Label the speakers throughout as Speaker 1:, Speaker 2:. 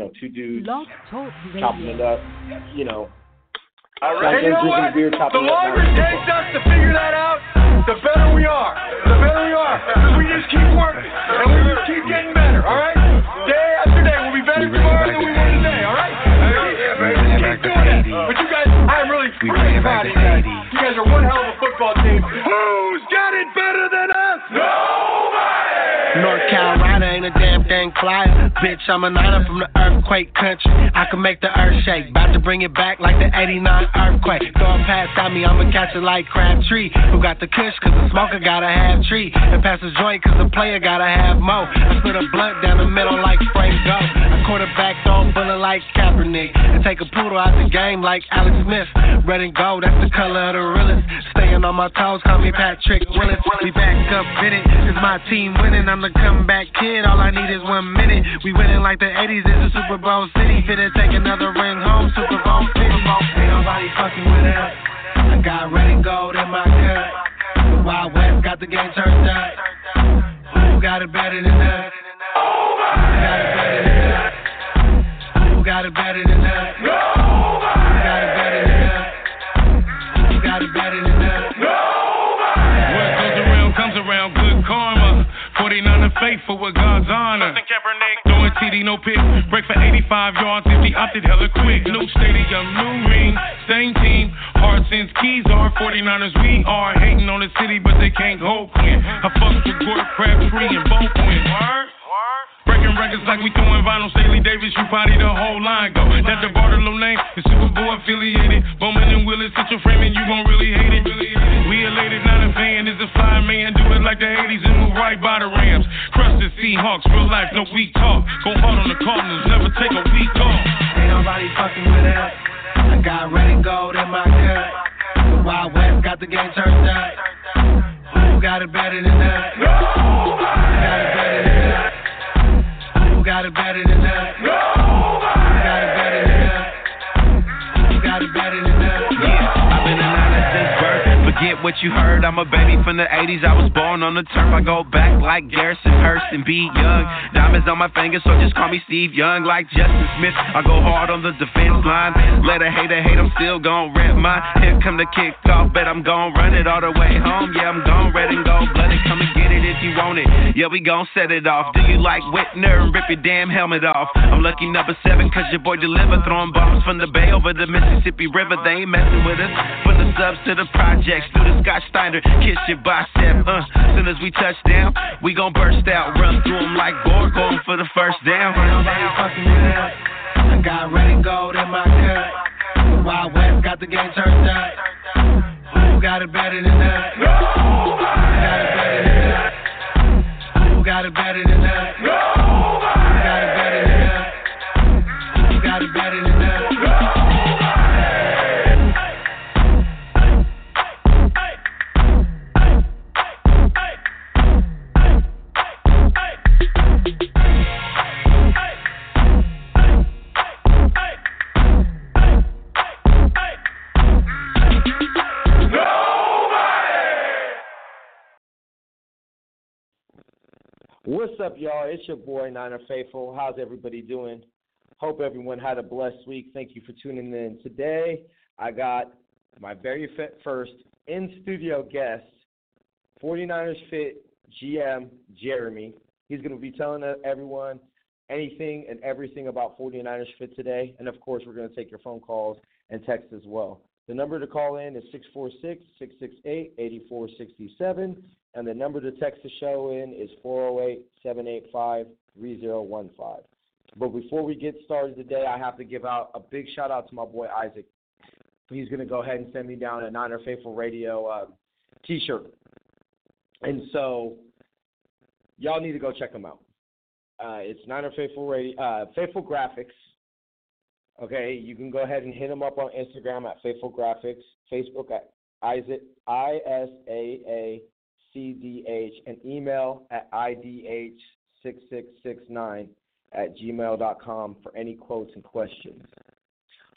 Speaker 1: you know, two dudes
Speaker 2: Blog Talk
Speaker 1: chopping it up. You know,
Speaker 3: All
Speaker 1: Like.
Speaker 3: You know what?
Speaker 1: beer,
Speaker 3: The
Speaker 1: chopping it up.
Speaker 3: longer it takes us to figure that out, the better we are. The better we are. Because we just keep working. And we just keep getting better, all right? Day after day. We'll be better
Speaker 4: We bring
Speaker 3: tomorrow than we were today, all right?
Speaker 4: We bring it
Speaker 3: Keep
Speaker 4: to
Speaker 3: doing that. But you guys, I'm really,
Speaker 4: We
Speaker 3: really
Speaker 4: it
Speaker 3: proud of you guys. You guys are one hell of a football team. Who's
Speaker 5: Bitch, I'm a niner from the earthquake country. I can make the earth shake. About to bring it back like the 89 earthquake. Throw a pass at me, I'ma catch it like Crabtree. Who got the kush, cause the smoker gotta have tree. And pass the joint, cause the player gotta have mo. I split a blunt down the middle like spray go. A quarterback throw a bullet like Kaepernick. And take a poodle out the game like Alex Smith. Red and gold, that's the color of the realest. Staying on my toes, call me Patrick Willis. We back up in it, it's my team winning. I'm the comeback kid, all I need is one minute. We winning like the 80s, it's a Super Bowl city. Fit Finna take another ring home, Super Bowl 50. Ain't nobody fucking with us. I got red and gold in my cut. The Wild West got the game turned up. Who got it better than us? Who got it better than us? Who got it better than us?
Speaker 6: 49 faithful with God's honor. Throwing TD, no pick. Break for 85 yards if he opted hella quick. New stadium, new ring, same team. Hard since keys are 49ers, we are. Hating on the city, but they can't hold Quinn. I fucked with Gort, Crabtree, and both win. Word? Breaking records like we throwing vinyl. Staley Davis, you probably the whole line go. That's the Bartolo name, the Super Bowl affiliated. Bowman and Willis, sit your frame Seahawks, real life, no weak talk. Go hard on the Cardinals, never take a week off.
Speaker 5: Ain't nobody fucking with us. I got red and gold in my cut. The Wild West got the game turned
Speaker 7: you heard. I'm a baby from the 80s. I was born on the turf. I go back like Garrison Hearst and B. Young. Diamonds on my fingers, so just call me Steve Young. Like Justin Smith, I go hard on the defense line. Let a hater hate, I'm still gon' rep mine. Here come the kickoff, bet I'm gon' run it all the way home. Yeah, I'm gon' red and gold blooded. It if you want it. Yeah, we gon' set it off. Do you like Whitner and rip your damn helmet off? I'm lucky number seven, cause your boy deliver. Throwing bombs from the bay over the Mississippi River. They ain't messing with us. From the subs to the projects, through the Scott Steiner, kiss your bicep. Uh, soon as we touch down, we gon' burst out. Run through 'em like Borg, going for the first down.
Speaker 5: Nobody fucking. I got red and gold in my cut. Wild West got the game turned up. Who got it better than us? Who got it better? Who got it better than us?
Speaker 1: What's up, y'all? It's your boy Niner Faithful. How's everybody doing? Hope everyone had a blessed week. Thank you for tuning in. Today, I got my very first in studio guest, 49ers Fit GM Jeremy. He's going to be telling everyone anything and everything about 49ers Fit today. And of course, we're going to take your phone calls and texts as well. The number to call in is 646 668 8467. And the number to text the show in is 408 785 3015. But before we get started today, I have to give out a big shout out to my boy Isaac. He's going to go ahead and send me down a Niner Faithful Radio uh, t shirt. And so, y'all need to go check him out. Uh, it's Niner Faithful Radio, uh, Faithful Graphics. Okay, you can go ahead and hit him up on Instagram at Faithful Graphics, Facebook at Isaac I S A A C D H, and email at idh6669 at gmail.com for any quotes and questions.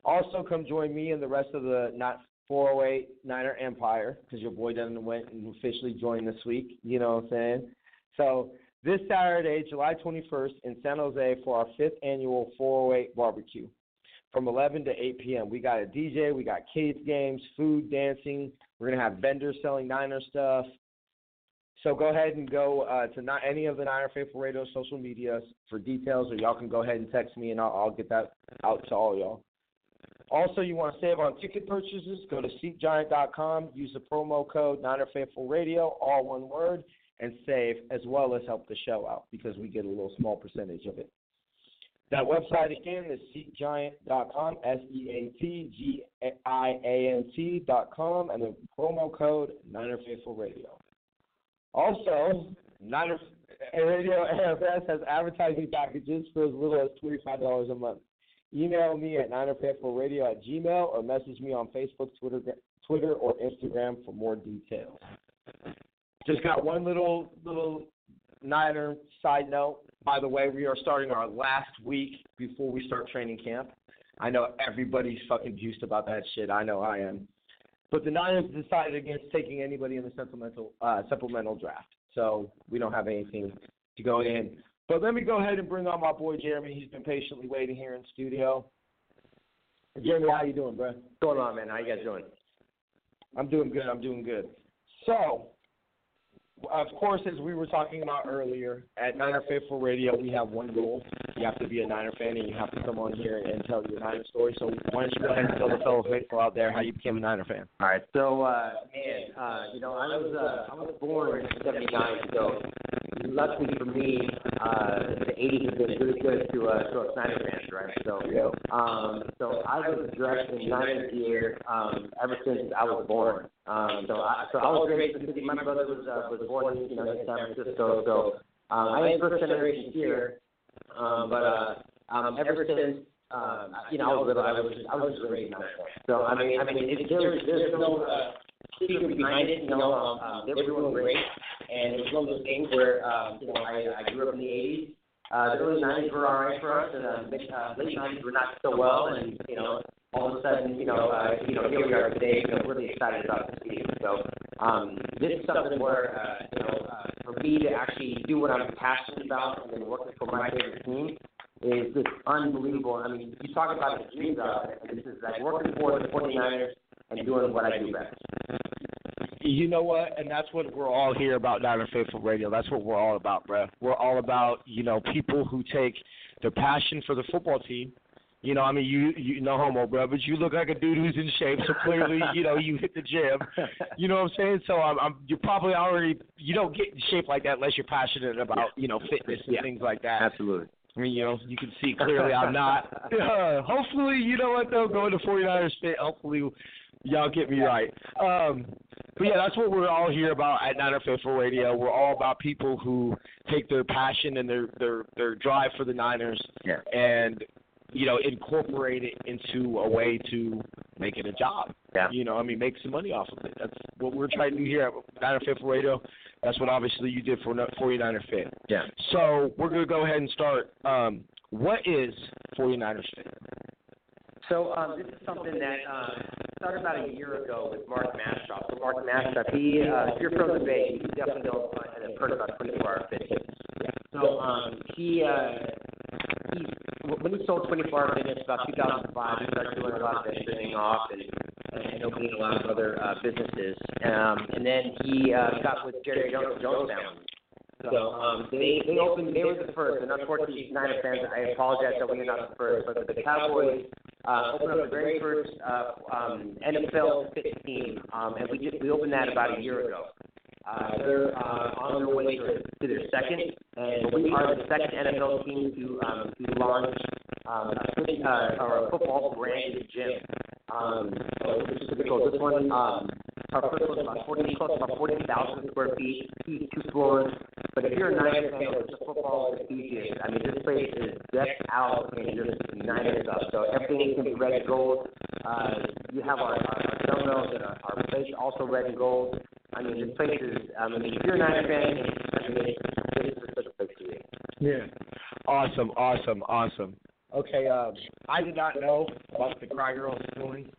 Speaker 1: Also, come join me and the rest of the not 408 Niner Empire because your boy done went and officially joined this week. You know what I'm saying? So this Saturday, July 21st, in San Jose for our fifth annual 408 barbecue from 11 to 8 p.m. We got a DJ, we got kids games, food, dancing. We're gonna have vendors selling Niner stuff. So go ahead and go uh, to not any of the Niner Faithful Radio social medias for details, or y'all can go ahead and text me, and I'll, I'll get that out to all y'all. Also, you want to save on ticket purchases? Go to SeatGiant.com, use the promo code Niner Faithful Radio, all one word, and save, as well as help the show out because we get a little small percentage of it. That website again is SeatGiant.com, S E A T G I A N T.com, and the promo code Niner Faithful Radio. Also, Niner Radio AFS has advertising packages for as little as $25 a month. Email me at ninerfaithfulradio oh at gmail or message me on Facebook, Twitter, Twitter, or Instagram for more details. Just got one little little Niner side note. By the way, we are starting our last week before we start training camp. I know everybody's fucking juiced about that shit. I know I am. But the Niners decided against taking anybody in the supplemental uh, supplemental draft, so we don't have anything to go in. But let me go ahead and bring on my boy Jeremy. He's been patiently waiting here in studio. Jeremy, how you doing, bro?
Speaker 2: What's going on, man? How you guys doing?
Speaker 1: I'm doing good. I'm doing good. So, of course, as we were talking about earlier, at Niner Faithful Radio, we have one rule. You have to be a Niner fan and you have to come on here and tell your Niner story. So why don't you go ahead and tell the fellow faithful out there how you became a Niner fan?
Speaker 2: All right. So, uh, man, uh, you know, I was uh, I was born in '79, so luckily for me, uh, the '80s have been really good to uh, to us Niner fans, right? So, um, so I was dressed in Niners gear um, ever since I was born. Um, so, I, so I was raised in the city. My brother was uh, was born, you know, in San Francisco. So, um, I am first generation here. Um, but uh, um, ever since um, you know I was little, I was just, I was just raised Niner fan. So I mean, I mean, it, there's there's no uh, secret behind it. You know, um, um, they great, and it was one of those things where um, you know I I grew up in the '80s. Uh, the early '90s were all right for us, and uh, uh, late '90s were not so well, and you know all of a sudden, you know, uh, you know, here we are today, you know, really excited about this season. So, um, this is something where, uh, you know, uh, for me to actually do what I'm passionate about and then working for my favorite team is just unbelievable. I mean, you talk about the dream job, and this is like working for the 49ers and doing what I do best.
Speaker 1: You know what? And that's what we're all here about Niner Faithful Radio. That's what we're all about, bro. We're all about, you know, people who take their passion for the football team you know, I mean, you you no homo, bro, but you look like a dude who's in shape. So clearly, you know, you hit the gym. You know what I'm saying? So I'm, I'm you're probably already you don't get in shape like that unless you're passionate about you know fitness and
Speaker 2: Yeah.
Speaker 1: things like that.
Speaker 2: Absolutely.
Speaker 1: I mean, you know, you can see clearly I'm not. Uh, hopefully, you know what though, going to 49ers fit. Hopefully, y'all get me right. Um, but yeah, that's what we're all here about at Niner Faithful Radio. We're all about people who take their passion and their their their drive for the Niners
Speaker 2: Yeah.
Speaker 1: and you know incorporate it into a way to make it a job.
Speaker 2: Yeah.
Speaker 1: You know, I mean, make some money off of it. That's what we're trying to do here at Niner Faithful Radio. That's what obviously you did for 49er Fit.
Speaker 2: Yeah.
Speaker 1: So we're going to go ahead and start. Um, what is 49ers Fit?
Speaker 2: So um, this is something that uh, started about a year ago with Mark Mastrov. So Mark Mastrov, he, uh, if you're from the Bay, you definitely know and have heard about 24 Hour Fitness. So um, he, uh, he, when he sold 24 Hour Fitness about 2005, he started doing a lot of venturing off and, and opening a lot of other uh, businesses. Um, and then he uh, got with Jerry Jones, Jones Family. So um, they they opened they were the first, and unfortunately, Niner fans, I apologize that we are not the first, but the Cowboys uh, opened up the very first uh, um, NFL fit team, um, and we just we opened that about a year ago. Uh, they're uh, on their way to, to their second, and we are the second NFL team to um, to launch um, a, uh, or football branded gym. Um, so this is pretty cool. This one, um, our first one is about 40, close about 40,000 square feet, two, floors. But if you're a Niners fan just a football enthusiast, I mean, this place is decked out in just Niners stuff. So everything can be red and gold. Uh, you have our, our, dumbbells and our, our place also red and gold. I mean, this place is, I mean, if you're a Niners fan, I mean, this, is such a place to be.
Speaker 1: Yeah. Awesome, awesome, awesome. Okay, um, I did not know about the Cry Girls doing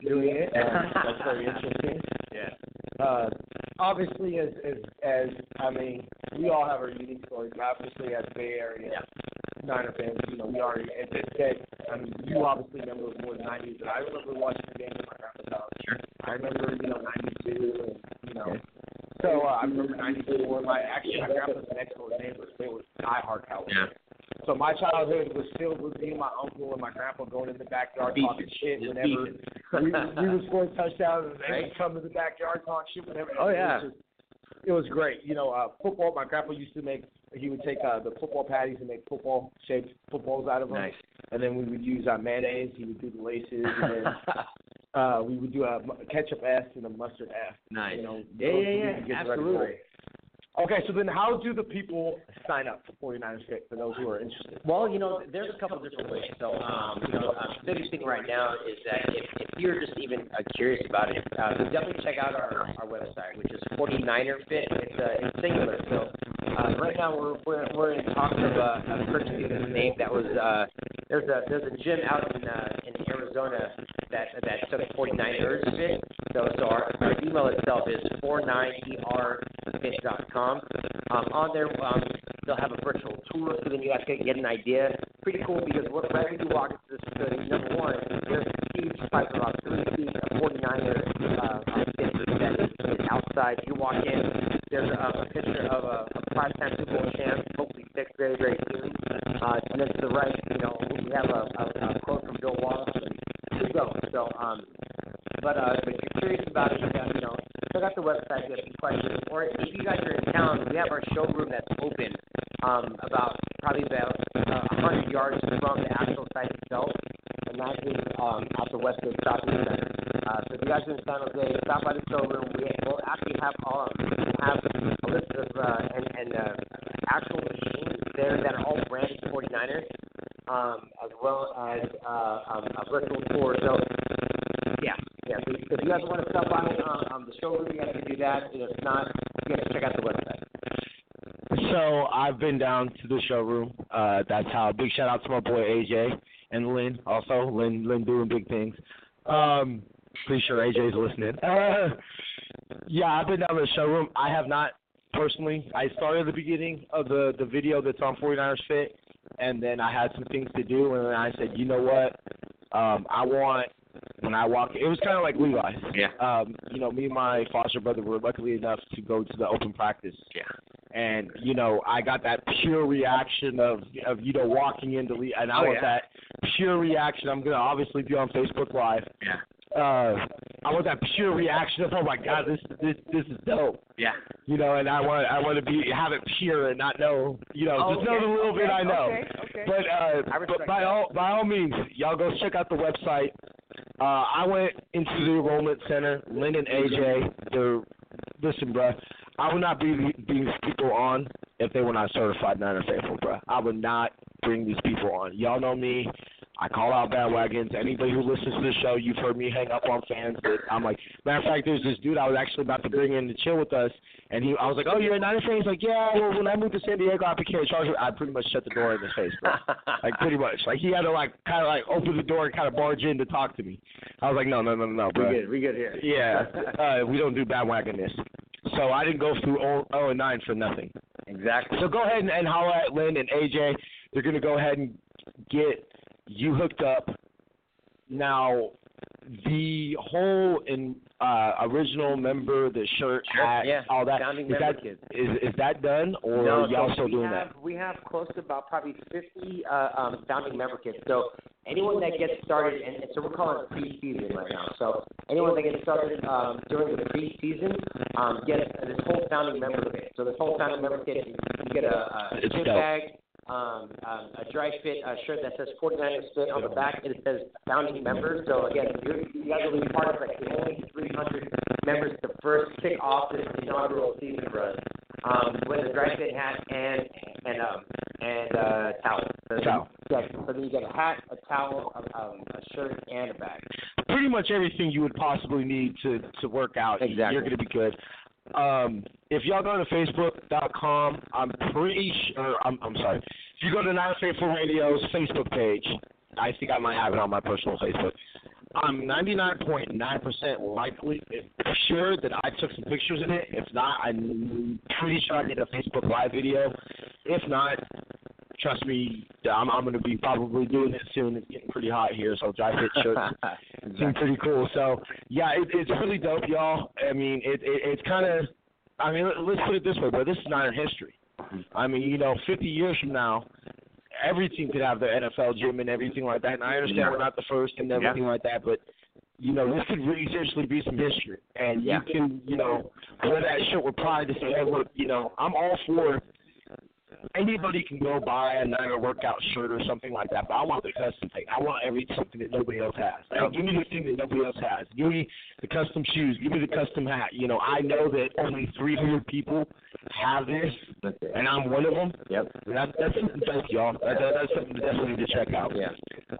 Speaker 1: doing it. That's very interesting.
Speaker 2: Yeah.
Speaker 1: Uh, obviously, as as as I mean, we all have our unique stories. Obviously, as Bay Area Niner fans, you know, we are. As it said, I mean, you obviously remember more than I do, but I remember watching the game in my grandpa's house. Sure. I remember, you know, '92, and you know. So uh, I remember '94. My actually, my grandpa's next door neighbors. They were diehard Cowboys.
Speaker 2: Yeah.
Speaker 1: So my childhood was filled with me and my uncle and my grandpa going in the backyard
Speaker 2: Beefing.
Speaker 1: talking shit
Speaker 2: Just
Speaker 1: whenever we, we would score touchdowns and they
Speaker 2: Right.
Speaker 1: would come to the backyard talk shit whenever.
Speaker 2: Oh,
Speaker 1: It was
Speaker 2: yeah.
Speaker 1: just- it was great. You know, uh, football. My grandpa used to make. He would take uh, the football patties and make football shaped footballs out of them.
Speaker 2: Nice.
Speaker 1: And then we would use uh, mayonnaise. He would do the laces, and then uh, we would do a mu- ketchup S and a mustard F.
Speaker 2: Nice.
Speaker 1: You know,
Speaker 2: Yeah, yeah, yeah, absolutely.
Speaker 1: Okay, so then how do the people sign up for 49ers Fit for those who are interested?
Speaker 2: Well, you know, there's a couple different ways. So, um, you know, uh, the biggest thing right now is that if, if you're just even uh, curious about it, uh, definitely check out our, our website, which is 49er Fit. It's, uh, it's singular. So, uh, right now we're, we're, we're in talks of, uh, purchasing this name that was, uh, there's a, there's a gym out in, uh, in Arizona that, that took 49ers Fit. So, so our, our email itself is 49erfit.com. Um, on there, um, they'll have a virtual tour, so then you guys can get an idea. Pretty cool because what, right you walk into this facility, number one, there's a huge pipe about three feet of 49er uh, fit that is, outside. You walk in, there's a, a picture of a, a five-time Super Bowl champ, hopefully picked very, very soon. Uh, and then to the right, you know, we have a, a, a quote from Bill Walsh. Keep going. So, um, but uh, if you're curious about it, you know, check out the website. If you have some questions, or if you guys are in town, we have our showroom that's open, um, about probably about uh, 100 yards from the actual site itself, and that is um, at the Westgate Shopping Center. Uh, so if you guys are in San Jose, stop by the showroom. We will actually have all have a list of uh, and, and uh, actual machines there that are all branded 49ers, um, as well as uh, um, a virtual tour. So yeah, yeah. If you guys want to stop by um, um, the showroom, you guys can do that. And if not, you guys can check out the website.
Speaker 1: So I've been down to the showroom. Uh, that's how. Big shout out to my boy AJ and Lynn. Also, Lynn, Lynn doing big things. Um, pretty sure AJ's listening. Uh, yeah, I've been down to the showroom. I have not personally. I started the beginning of the the video that's on 49ers Fit, and then I had some things to do, and then I said, you know what? Um, I want when I walk. It was kind of like Levi's.
Speaker 2: Yeah.
Speaker 1: Um, you know, me and my foster brother were luckily enough to go to the open practice.
Speaker 2: Yeah.
Speaker 1: And you know, I got that pure reaction of of you know walking into Le- and I
Speaker 2: Oh,
Speaker 1: want
Speaker 2: yeah.
Speaker 1: that pure reaction. I'm gonna obviously be on Facebook Live.
Speaker 2: Yeah.
Speaker 1: Uh, I want that pure reaction of oh my god, this this this is dope.
Speaker 2: Yeah.
Speaker 1: You know, and I want I want to be have it pure and not know you know
Speaker 2: Oh,
Speaker 1: just know the little bit I know.
Speaker 2: okay, okay.
Speaker 1: But uh, but by
Speaker 2: that.
Speaker 1: all by all means, y'all go check out the website. Uh, I went into the enrollment center. Lynn and AJ, they're listen, bruh. I would not be bring these people on if they were not certified Niner faithful, bruh. I would not bring these people on. Y'all know me. I call out bandwagons. Anybody who listens to the show, you've heard me hang up on fans. That I'm like, matter of fact, there's this dude I was actually about to bring in to chill with us, and he, I was like, oh, you're a Niner fan? He's like, yeah. Well, when I moved to San Diego, I became a Charger. I pretty much shut the door in his face, bro. like pretty much. Like he had to like kind of like open the door and kind of barge in to talk to me. I was like, no, no, no, no, bro.
Speaker 2: We good. We good here.
Speaker 1: Yeah, uh, we don't do bandwagon this. So I didn't go through 0, 0 and 9 for nothing.
Speaker 2: Exactly.
Speaker 1: So go ahead and, and holler at Lynn and AJ. They're going to go ahead and get you hooked up. Now, the whole in, uh, original member, the shirt,
Speaker 2: Sure,
Speaker 1: hat,
Speaker 2: yeah.
Speaker 1: all that,
Speaker 2: Founding
Speaker 1: is that is is that done or
Speaker 2: no,
Speaker 1: are y'all
Speaker 2: so
Speaker 1: still doing
Speaker 2: have,
Speaker 1: that?
Speaker 2: We have close to about probably 50 uh, um, founding member kits. So anyone that gets started, and, so we're calling it preseason right now. So anyone that gets started um, during the preseason um, gets this whole founding member kit. So this whole founding member kit, you, get a, a
Speaker 1: It's
Speaker 2: gym
Speaker 1: dope.
Speaker 2: bag, um, um, a dry fit uh, shirt that says 49ers fit on the back, and it says founding member. So again, you're, you guys will be part of like the only 300 members to first kick off this inaugural season for us um, with a dry fit hat and and um and uh towel. So
Speaker 1: Towel.
Speaker 2: Yeah, so then you get a hat, a towel, a, um, a shirt, and a bag.
Speaker 1: Pretty much everything you would possibly need to to work out.
Speaker 2: Exactly.
Speaker 1: You're going to be good. Um, if y'all go to Facebook.com, I'm pretty sure. I'm, I'm sorry. If you go to Nine Faithful Radio's Facebook page, I think I might have it on my personal Facebook. I'm 99.9% likely sure that I took some pictures in it. If not, I'm pretty sure I did a Facebook Live video. If not, trust me, I'm, I'm going to be probably doing it soon. It's getting pretty hot here, so dry fit shirts seem pretty cool. So yeah, it, it's really dope, y'all. I mean, it, it it's kind of, I mean, let's put it this way, but this is Niner history. I mean, you know, 50 years from now, every team could have their NFL gym and everything like that. And I understand
Speaker 2: Yeah.
Speaker 1: we're not the first and everything like that, but you know, this could really seriously be some history. And
Speaker 2: Yeah.
Speaker 1: you can, you know, wear that shirt with pride to say, hey, look, you know, I'm all for anybody can go buy a Niner workout shirt or something like that, but I want the custom thing. I want every something that nobody else has. Like, give me the thing that nobody else has. Give me the custom shoes. Give me the custom hat. You know, I know that only 300 people have this, and I'm one of them.
Speaker 2: Yep.
Speaker 1: That, that's something dope, y'all. That, that, that's something to definitely to check out.
Speaker 2: Yeah.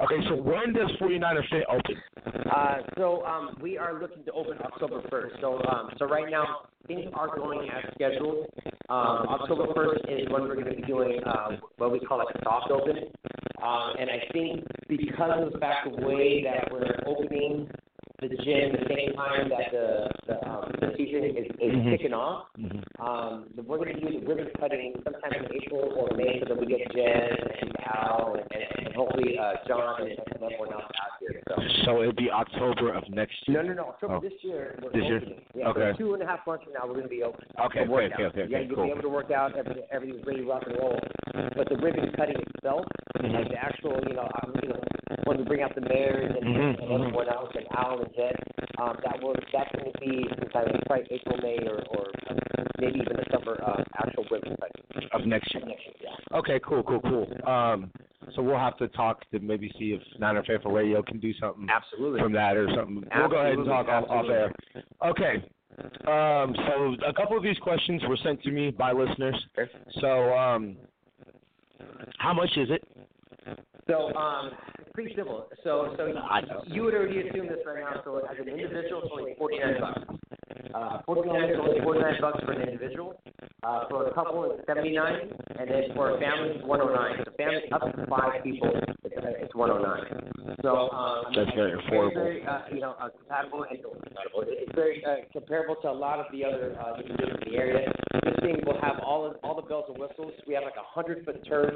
Speaker 1: Okay, so when does 49er Fit open?
Speaker 2: Uh, so um, we are looking to open October 1st. So um, so right now things are going as scheduled. Um, October 1st is when we're going to be doing uh, what we call like a soft open. Um, and I think because of the fact the way that we're opening the gym at the same time that the the, um, the season is, is
Speaker 1: Mhm.
Speaker 2: kicking off, um, the- we're going to do the ribbon cutting sometime in April or May so that we get Jed and Al and, and, and hopefully uh, John and, everyone else out here. So.
Speaker 1: So it'd be October of next year.
Speaker 2: No, no, no. October
Speaker 1: Oh.
Speaker 2: this year. We're
Speaker 1: This year?
Speaker 2: Yeah,
Speaker 1: Okay.
Speaker 2: so two and a half months from now, we're going to be open.
Speaker 1: Okay, okay, okay, okay,
Speaker 2: Yeah,
Speaker 1: okay,
Speaker 2: you'll
Speaker 1: cool.
Speaker 2: be able to work out. Everything, everything's ready, rock and roll. But the ribbon cutting itself,
Speaker 1: Mhm.
Speaker 2: like the actual, you know, um, you know, when we bring out the mayors and,
Speaker 1: Mhm,
Speaker 2: and everyone else and Al and Jed, um, that will that's going to be sometime in probably April, May, or, or maybe even the summer uh, actual ribbon cutting.
Speaker 1: Of next year.
Speaker 2: Next year, yeah.
Speaker 1: Okay, cool, cool, cool. Um, so we'll have to talk to maybe see if Niner Faithful Radio can do something
Speaker 2: Absolutely.
Speaker 1: from that or something. We'll go ahead and talk off, off air. Okay. Um, so a couple of these questions were sent to me by listeners. So, um, how much is it?
Speaker 2: So, um, pretty simple. So, so you would already assume this right now. So, as an individual, it's only forty nine bucks. Uh, forty nine is only forty nine bucks for an individual. Uh, for a couple, it's seventy nine, and then for a family, it's one hundred nine. So, family up to five people, it's, it's one hundred nine. So, um,
Speaker 1: That's very affordable.
Speaker 2: Very, uh, you know, uh, compatible and compatible. It's very uh, comparable to a lot of the other uh, in the area. This thing will have all of, all the bells and whistles. We have like a hundred foot turf.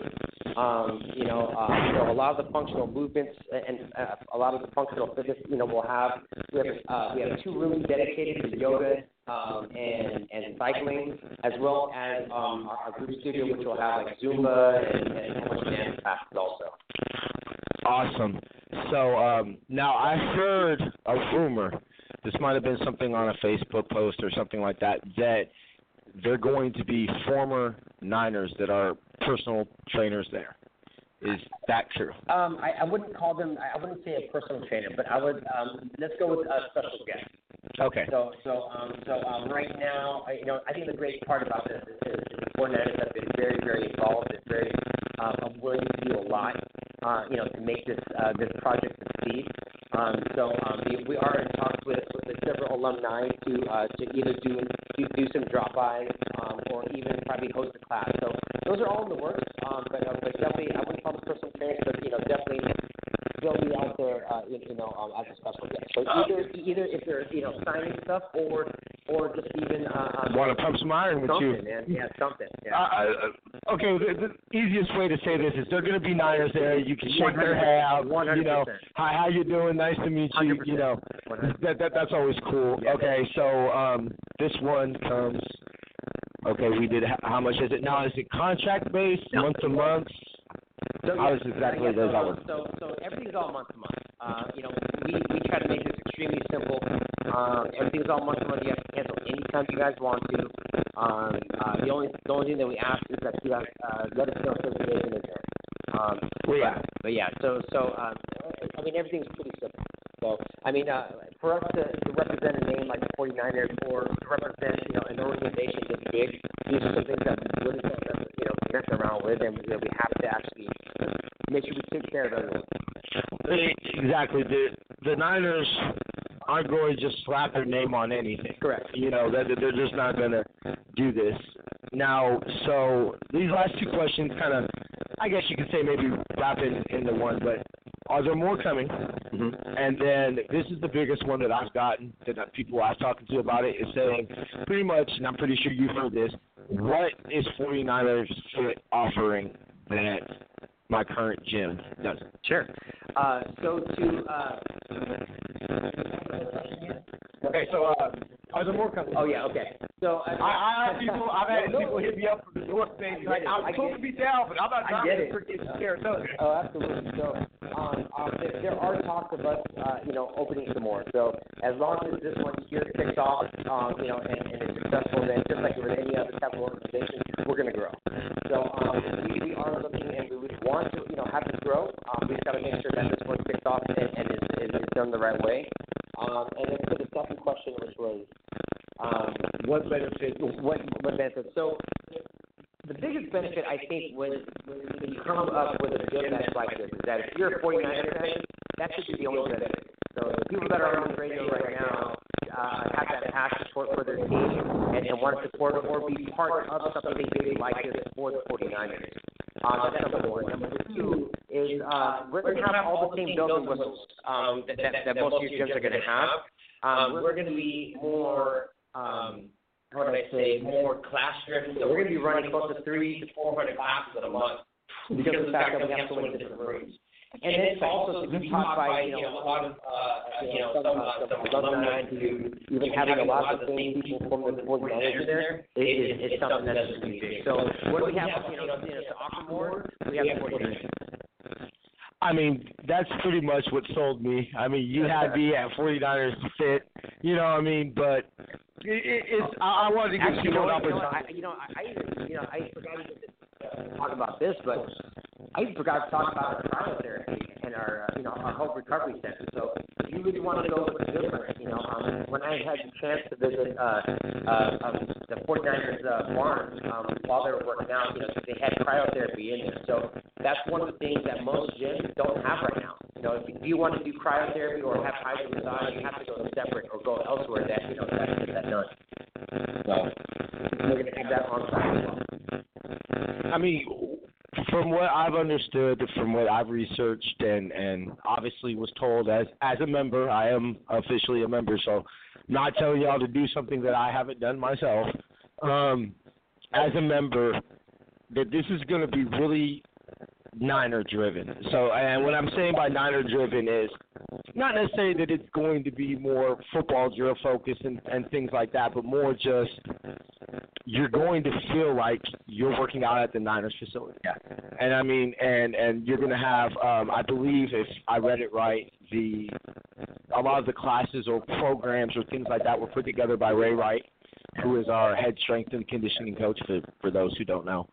Speaker 2: Um, you know, uh, you know, a lot of the functional movements and uh, a lot of the functional fitness. You know, we'll have we have uh, we have two rooms dedicated to yoga um, and and cycling, as well as um, our, our group studio, which will have like Zumba and, and a bunch of dance classes also.
Speaker 1: Awesome. So um, now I heard a rumor. This might have been something on a Facebook post or something like that. That they're going to be former Niners that are personal trainers there. Is that true?
Speaker 2: Um, I, I wouldn't call them. I wouldn't say a personal trainer, but I would. Um, let's go with a special guest.
Speaker 1: Okay.
Speaker 2: So, so, um, so um, right now, I, you know, I think the great part about this is, is the coordinators have been very, very involved and very um, willing to do a lot, uh, you know, to make this uh, this project succeed. Um, so um, we, we are in talks with, with several alumni to uh, to either do do, do some drop bys um, or even probably host a class. So those are all in the works. Um, but, uh, but definitely, I wouldn't call them personal trainers, but you know, definitely they'll be out there, uh, you, know, um, as a special guest. So either either if they're you know signing stuff or or just even uh, um,
Speaker 1: Want to pump some iron with you?
Speaker 2: man. Yeah, something. Yeah.
Speaker 1: Uh, uh, okay, the, the easiest way to say this is they're going to be Niners there. You can shake their hand, you know,
Speaker 2: 100%.
Speaker 1: hi, how you doing? Nice to meet you. You know, that, that that's always cool.
Speaker 2: Yeah.
Speaker 1: Okay, so um, this one comes. Okay, we did. How much is it now? Is it contract based, month to month?
Speaker 2: So,
Speaker 1: How
Speaker 2: yeah,
Speaker 1: does exactly
Speaker 2: yeah, so,
Speaker 1: that work?
Speaker 2: So, so everything's all month to month. Uh, you know, we, we try to make this extremely simple. Um, everything's all month to month. You have to cancel anytime you guys want to. Um, uh, the only the only thing that we ask is that you guys uh, let us know 30 days in advance. Um,
Speaker 1: Well, yeah.
Speaker 2: But, but yeah, so so um, I mean everything's pretty simple. So I mean, uh, for us to, to represent a name like the 49ers or to represent you know an organization this big, these are some things that we really can't you know mess around with, and that we have to actually make sure we take care of everyone.
Speaker 1: Exactly. The the Niners aren't going to just slap their name on anything.
Speaker 2: Correct.
Speaker 1: You know, that that they're just not going to do this. Now, so these last two questions kind of, I guess you could say maybe wrap in into one, but are there more coming?
Speaker 2: Mm-hmm.
Speaker 1: And then this is the biggest one that I've gotten that people I've talked to about it is saying pretty much, and I'm pretty sure you've heard this. What is 49ers Fit offering that my current gym doesn't?
Speaker 2: Sure. Uh, so to uh,
Speaker 1: Okay, so uh, are there more coming?
Speaker 2: oh yeah, okay. So uh,
Speaker 1: I, I have people. I've had
Speaker 2: No,
Speaker 1: people hit me up from the north saying like,
Speaker 2: I
Speaker 1: I'm supposed to be down, but I'm not
Speaker 2: I
Speaker 1: driving to
Speaker 2: it.
Speaker 1: freaking Sarasota.
Speaker 2: Oh, absolutely. So, um, um, there, there are talks of us, uh, you know, opening some more. So, as long as this one here kicks off, um, you know, and, and is successful, then just like with any other type of organization, we're going to grow. So, um, we, we are looking and we would want to, you know, have this grow. Um, we've got to make sure that this one kicks off and, and is, is, is done the right way. Um, and then for the second question, which was, um,
Speaker 1: What benefits?
Speaker 2: what what benefits? So the biggest benefit I think when when you come up with a that's like this is that if you're a 49er fan, that should be the only benefit. So the people that are on the radio right now uh, have that passion for, for their team and, and want to support or be part of something they like this for the 49ers. Uh, that's number one. Number two is uh, we're going to have all the same bells and whistles um, that, that, that most of your gyms are going to have. Um, we're going to be more um, how would I say, more class driven. So we're going to be running close to three to four hundred classes in a month because of the fact that we have so many different rooms. And it's also to be taught by you know a lot of uh, you know some uh, some alumni who even having a lot of the same people from the 49ers there is, is, is something that's really big. So what do we have you know, you know to offer more? We have 49ers.
Speaker 1: I mean, that's pretty much what sold me. I mean, you had me at 49ers fit, you know what I mean? But it, it, it's I, I wanted to give
Speaker 2: Actually, you know,
Speaker 1: an
Speaker 2: what, you know. I, you know, I, I even, you know, I forgot even talk about this, but I forgot to talk about our cryotherapy and our, uh, you know, our Hope Recovery Center. So if you really want to go with different, you know, um, when I had the chance to visit uh, uh, um, the 49ers uh, barn um, while they were working out, you know, they had cryotherapy in there. So that's one of the things that most gyms don't have right now. You know, if you want to do cryotherapy or have hydro massage, you have to go separate or go elsewhere that, you know, that that done. So we're going to have that on site as well.
Speaker 1: I mean, from what I've understood, from what I've researched, and and obviously was told as as a member, I am officially a member, so not telling y'all to do something that I haven't done myself. Um, as a member, that this is going to be really Niner driven. So, and what I'm saying by Niner driven is not necessarily that it's going to be more football drill focused and, and things like that, but more just you're going to feel like you're working out at the Niners facility. Yeah. And I mean, and and you're going to have, um, I believe, if I read it right, the a lot of the classes or programs or things like that were put together by Ray Wright, who is our head strength and conditioning coach for for those who don't know.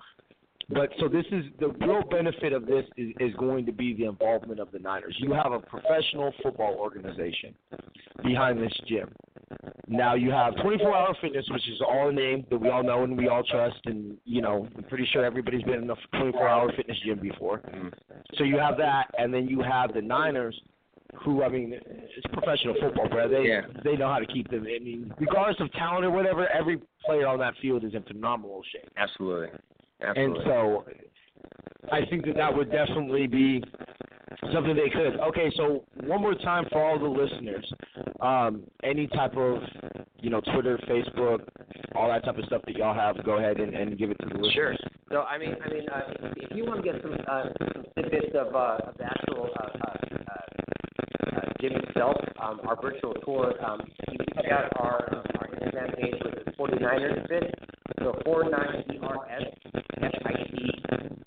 Speaker 1: But so this is the real benefit of this is, is going to be the involvement of the Niners. You have a professional football organization behind this gym. Now you have 24 Hour Fitness, which is all a name that we all know and we all trust, and you know I'm pretty sure everybody's been in a 24 Hour Fitness gym before. So you have that, and then you have the Niners, who I mean, it's professional football, bro. They
Speaker 2: Yeah.
Speaker 1: they know how to keep them. I mean, regardless of talent or whatever, every player on that field is in phenomenal shape.
Speaker 2: Absolutely.
Speaker 1: And so I think that that would definitely be something they could. Okay, so one more time for all the listeners, um, any type of, you know, Twitter, Facebook, all that type of stuff that y'all have, go ahead and, and give it to the listeners.
Speaker 2: Sure. So I mean, I mean, uh, if you want to get some uh, some tidbits of, uh, of the actual uh, uh, uh, um, our virtual tour, um, you can check out our our Instagram page with the 49ers Fit. So 49ERS F-I-T.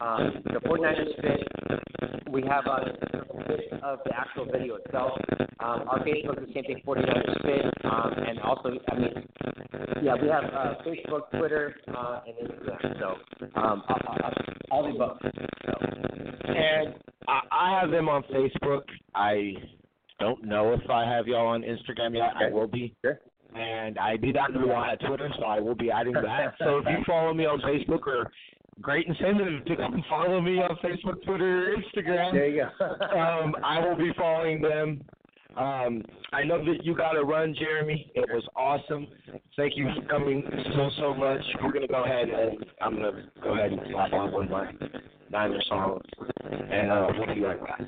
Speaker 2: Um, the 49ers Fit. We have a bit of the actual video itself. Um, our Facebook is the same thing, 49ers Fit, um, and also, I mean, yeah, we have uh, Facebook, Twitter, uh, and Instagram. So um, all the above. So,
Speaker 1: And I, I have them on Facebook. I don't know if I have y'all on Instagram yet. I
Speaker 2: Okay.
Speaker 1: will be.
Speaker 2: Sure.
Speaker 1: And I do not know had Twitter, so I will be adding that. so if you follow me on Facebook or great incentive to come follow me on Facebook, Twitter, Instagram.
Speaker 2: there you go.
Speaker 1: um, I will be following them. Um, I know that you got to run, Jeremy. It was awesome. Thank you for coming so so much. We're gonna go ahead and I'm gonna go ahead and slap on one of my Niner songs, and uh, we'll be right back.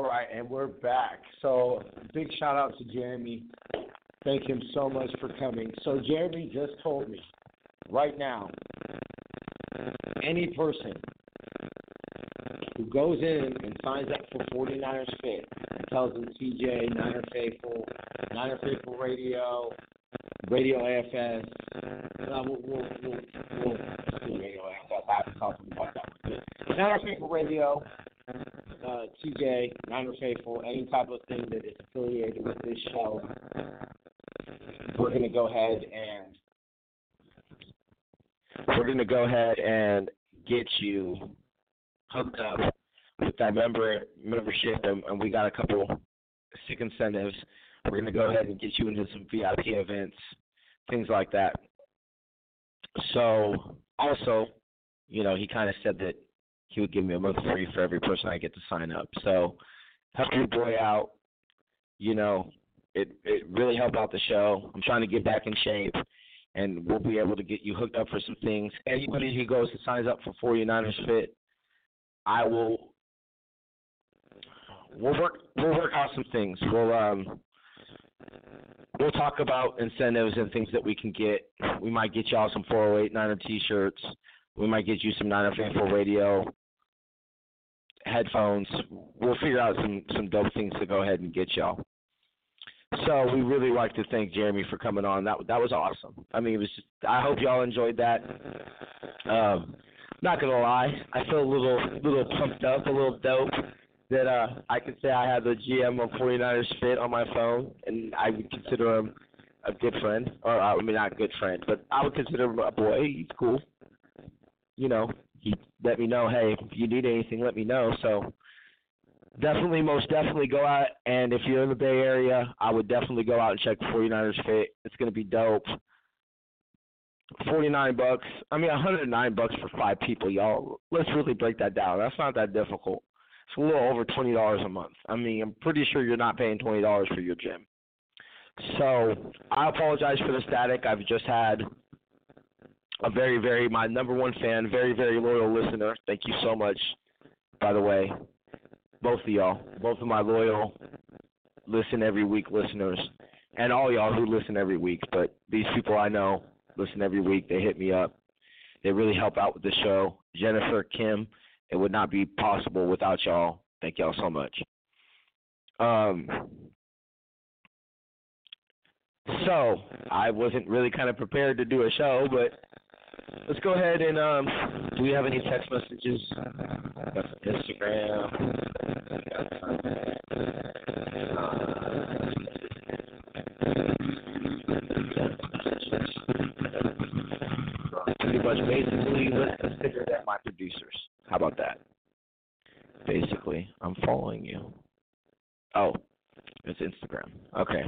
Speaker 1: All right, and we're back. So, big shout out to Jeremy. Thank him so much for coming. So, Jeremy just told me right now any person who goes in and signs up for 49ers Fit and tells them TJ, Niner Faithful, Niner Faithful Radio, Radio AFS, uh, we'll, we'll, we'll, we'll do Radio AFS. I have to talk about that. Niner Faithful Radio, uh, TJ, Niner Faithful, any type of thing that is affiliated with this show, we're going to go ahead and we're going to go ahead and get you hooked up with that member membership, and, and we got a couple sick incentives. We're going to go ahead and get you into some VIP events, things like that. So, also, you know, he kind of said that he would give me a month free for every person I get to sign up. So, help your boy out. You know, it it really helped out the show. I'm trying to get back in shape and we'll be able to get you hooked up for some things. Anybody who goes and signs up for 49ers Fit, I will. We'll work. We'll work out some things. We'll um. We'll talk about incentives and things that we can get. We might get y'all some 408 Niner T-shirts. We might get you some Niner Faithful Radio headphones. We'll figure out some some dope things to go ahead and get y'all. So we really like to thank Jeremy for coming on. That that was awesome. I mean, it was. Just, I hope y'all enjoyed that. Um, not gonna lie, I feel a little little pumped up, a little dope that uh I could say I have the GM of 49ers Fit on my phone, and I would consider him a good friend, or I mean not a good friend, but I would consider him a boy. He's cool. You know, let me know, hey, if you need anything, let me know. So definitely, most definitely go out. And if you're in the Bay Area, I would definitely go out and check 49ers Fit. It's going to be dope. 49 bucks. I mean, 109 bucks for five people, y'all. Let's really break that down. That's not that difficult. It's a little over $20 a month. I mean, I'm pretty sure you're not paying $20 for your gym. So I apologize for the static. I've just had a very, very, my number one fan, very, very loyal listener. Thank you so much, by the way both of y'all, both of my loyal listen every week listeners, and all y'all who listen every week. But these people I know listen every week. They hit me up. They really help out with the show. Jennifer, Kim, it would not be possible without y'all. Thank y'all so much. Um, so I wasn't really kind of prepared to do a show, but let's go ahead and um, do we have any text messages? Instagram. Pretty much, basically, let's consider that my producers. How about that? Basically, I'm following you. Oh, it's Instagram. Okay.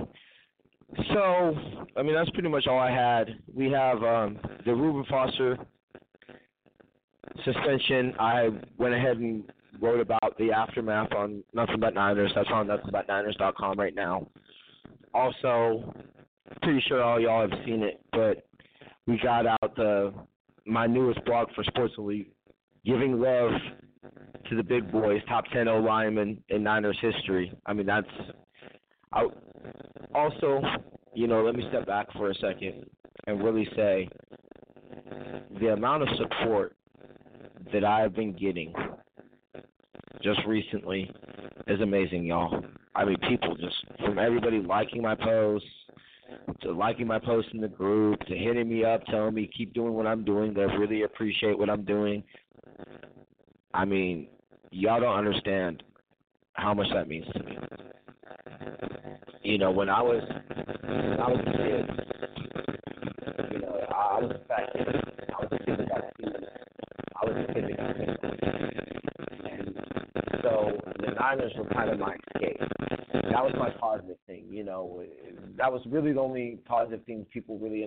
Speaker 1: So, I mean, that's pretty much all I had. We have um, the Reuben Foster suspension. I went ahead and wrote about the aftermath on Nothing But Niners. That's on nothingbutniners.com right now. Also, pretty sure all y'all have seen it, but we got out the my newest blog for Sports Elite, giving love to the big boys, top 10 O linemen in Niners history. I mean, that's I, also, you know, let me step back for a second and really say the amount of support that I've been getting just recently is amazing, y'all. I mean, people just from everybody liking my posts to liking my posts in the group to hitting me up, telling me keep doing what I'm doing. They really appreciate what I'm doing. I mean, y'all don't understand how much that means to. You know, when I was when I was a kid, you know, I was a fat kid. I was a kid that got seen. I was a kid that got hit. And so the Niners were kind of my escape. That was my positive thing. You know, that was really the only positive thing people really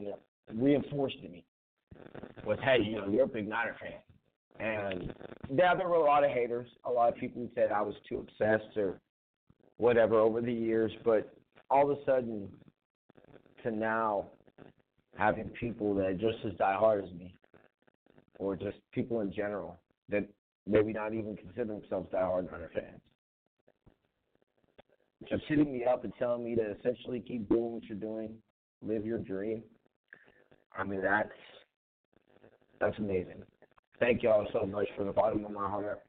Speaker 1: reinforced to me was, hey, you know, you're a big Niner fan. And yeah, there were a lot of haters. A lot of people who said I was too obsessed or whatever over the years, but all of a sudden to now having people that are just as diehard as me, or just people in general that maybe not even consider themselves diehard Niner fans, just hitting me up and telling me to essentially keep doing what you're doing, live your dream. I mean, that's that's amazing. Thank y'all so much from the bottom of my heart.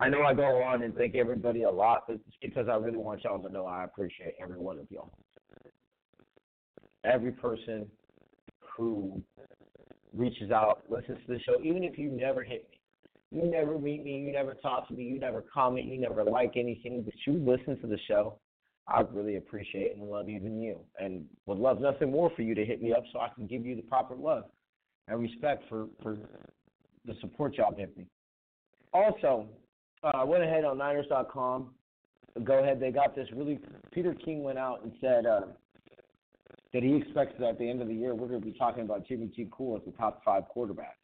Speaker 1: I know I go on and thank everybody a lot, but it's because I really want y'all to know I appreciate every one of y'all. Every person who reaches out, listens to the show, even if you never hit me. You never meet me, you never talk to me, you never comment, you never like anything, but you listen to the show. I really appreciate and love even you, and would love nothing more for you to hit me up so I can give you the proper love and respect for for the support y'all give me. Also, uh, I went ahead on Niners.com. Go ahead, they got this really. Peter King went out and said uh, that he expects that at the end of the year we're going to be talking about Jimmy GQ as the top five quarterback.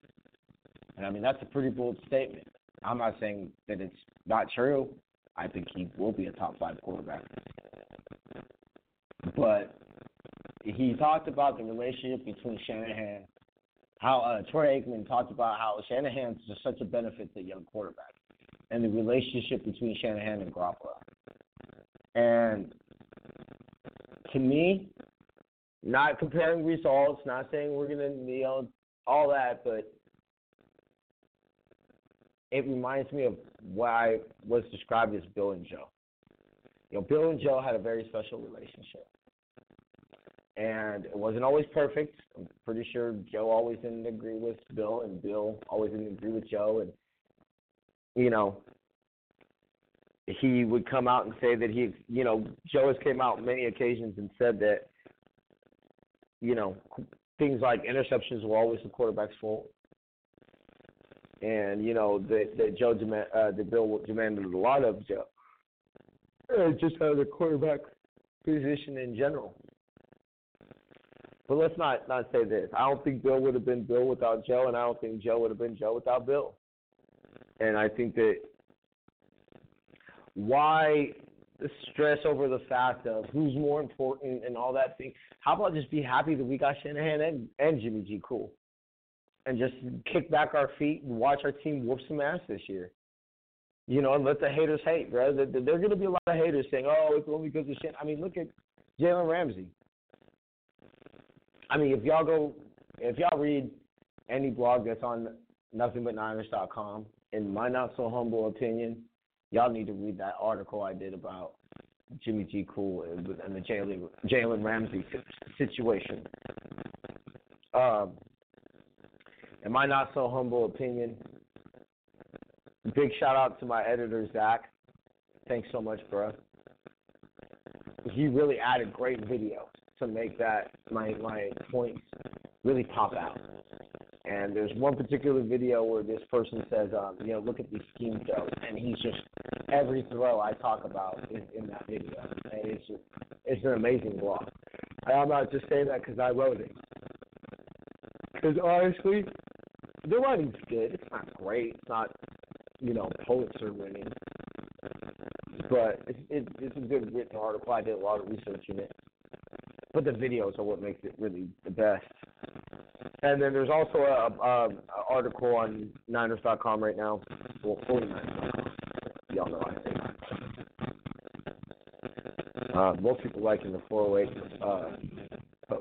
Speaker 1: And I mean that's a pretty bold statement. I'm not saying that it's not true. I think he will be a top five quarterback. But he talked about the relationship between Shanahan, how uh, Troy Aikman talked about how Shanahan's just such a benefit to young quarterbacks, and the relationship between Shanahan and Garoppolo. And to me, not comparing results, not saying we're gonna, you know, all that, but it reminds me of what I was described as Bill and Joe. You know, Bill and Joe had a very special relationship. And it wasn't always perfect. I'm pretty sure Joe always didn't agree with Bill, and Bill always didn't agree with Joe. And, you know, he would come out and say that he, you know, Joe has came out many occasions and said that, you know, things like interceptions were always the quarterback's fault and you know that that Joe demand, uh, that Bill demanded a lot of Joe, uh, just out of the quarterback position in general. But let's not not say this. I don't think Bill would have been Bill without Joe, and I don't think Joe would have been Joe without Bill. And I think that why the stress over the fact of who's more important and all that thing. How about just be happy that we got Shanahan and, and Jimmy GQ? and just kick back our feet and watch our team whoop some ass this year. You know, and let the haters hate, bro. There, are going to be a lot of haters saying, "Oh, it's only because of shit." I mean, look at Jalen Ramsey. I mean, if y'all go, if y'all read any blog that's on nothing.but-niners.com, in my not so humble opinion, y'all need to read that article I did about Jimmy GQ and, the Jalen Jalen Ramsey situation. Um, in my not so humble opinion, big shout out to my editor Zach. Thanks so much, bro. He really added great video to make that my my points really pop out. And there's one particular video where this person says, um, you know, look at these scheme shows, and he's just every throw I talk about is in that video, and it's just it's an amazing blog. I'm not just saying that because I wrote it. Because honestly, the writing's good. It's not great. It's not, you know, Pulitzer winning, but it's it, it's a good written article. I did a lot of research in it, but the videos are what makes it really the best. And then there's also a, a, a article on Niners.com right now, well, 49ers.com. Y'all know I think. uh, most people liking the 408 uh.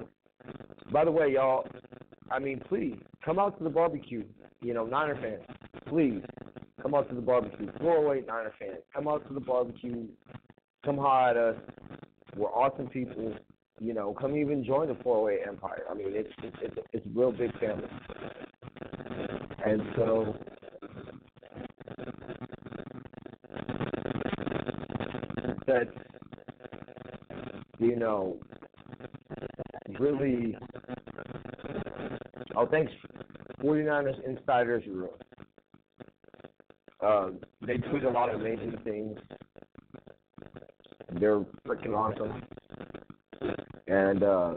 Speaker 1: By the way, y'all, I mean, please come out to the barbecue. You know, Niner fans, please come out to the barbecue. 408 Niner fans, come out to the barbecue. Come holler at us. We're awesome people. You know, come even join the 408 Empire. I mean, it's it's it's, it's a real big family. And so that's you know really Oh, thanks, 49ers Insiders Room. Uh, they tweet a lot of amazing things. They're freaking awesome. And uh,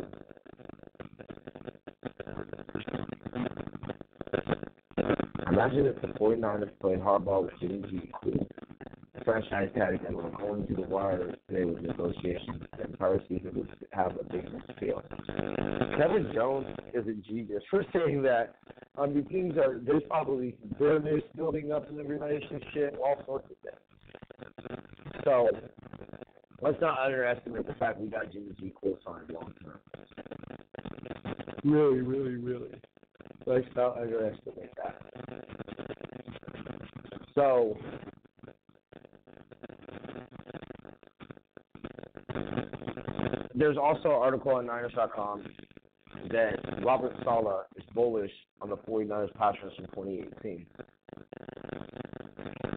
Speaker 1: imagine if the 49ers played hardball with Jimmy G franchise tag that were going to the wire today with negotiations, and Piracy would have a business fail. Kevin Jones is a genius for saying that. I mean, things are there's probably bitterness building up in the relationship, all sorts of things. So let's not underestimate the fact we got Jimmy G co-signed long term. Really, really, really. Let's not underestimate that. So, there's also an article on Niners.com that Robert Saleh is bullish on the 49ers pass rush in 2018.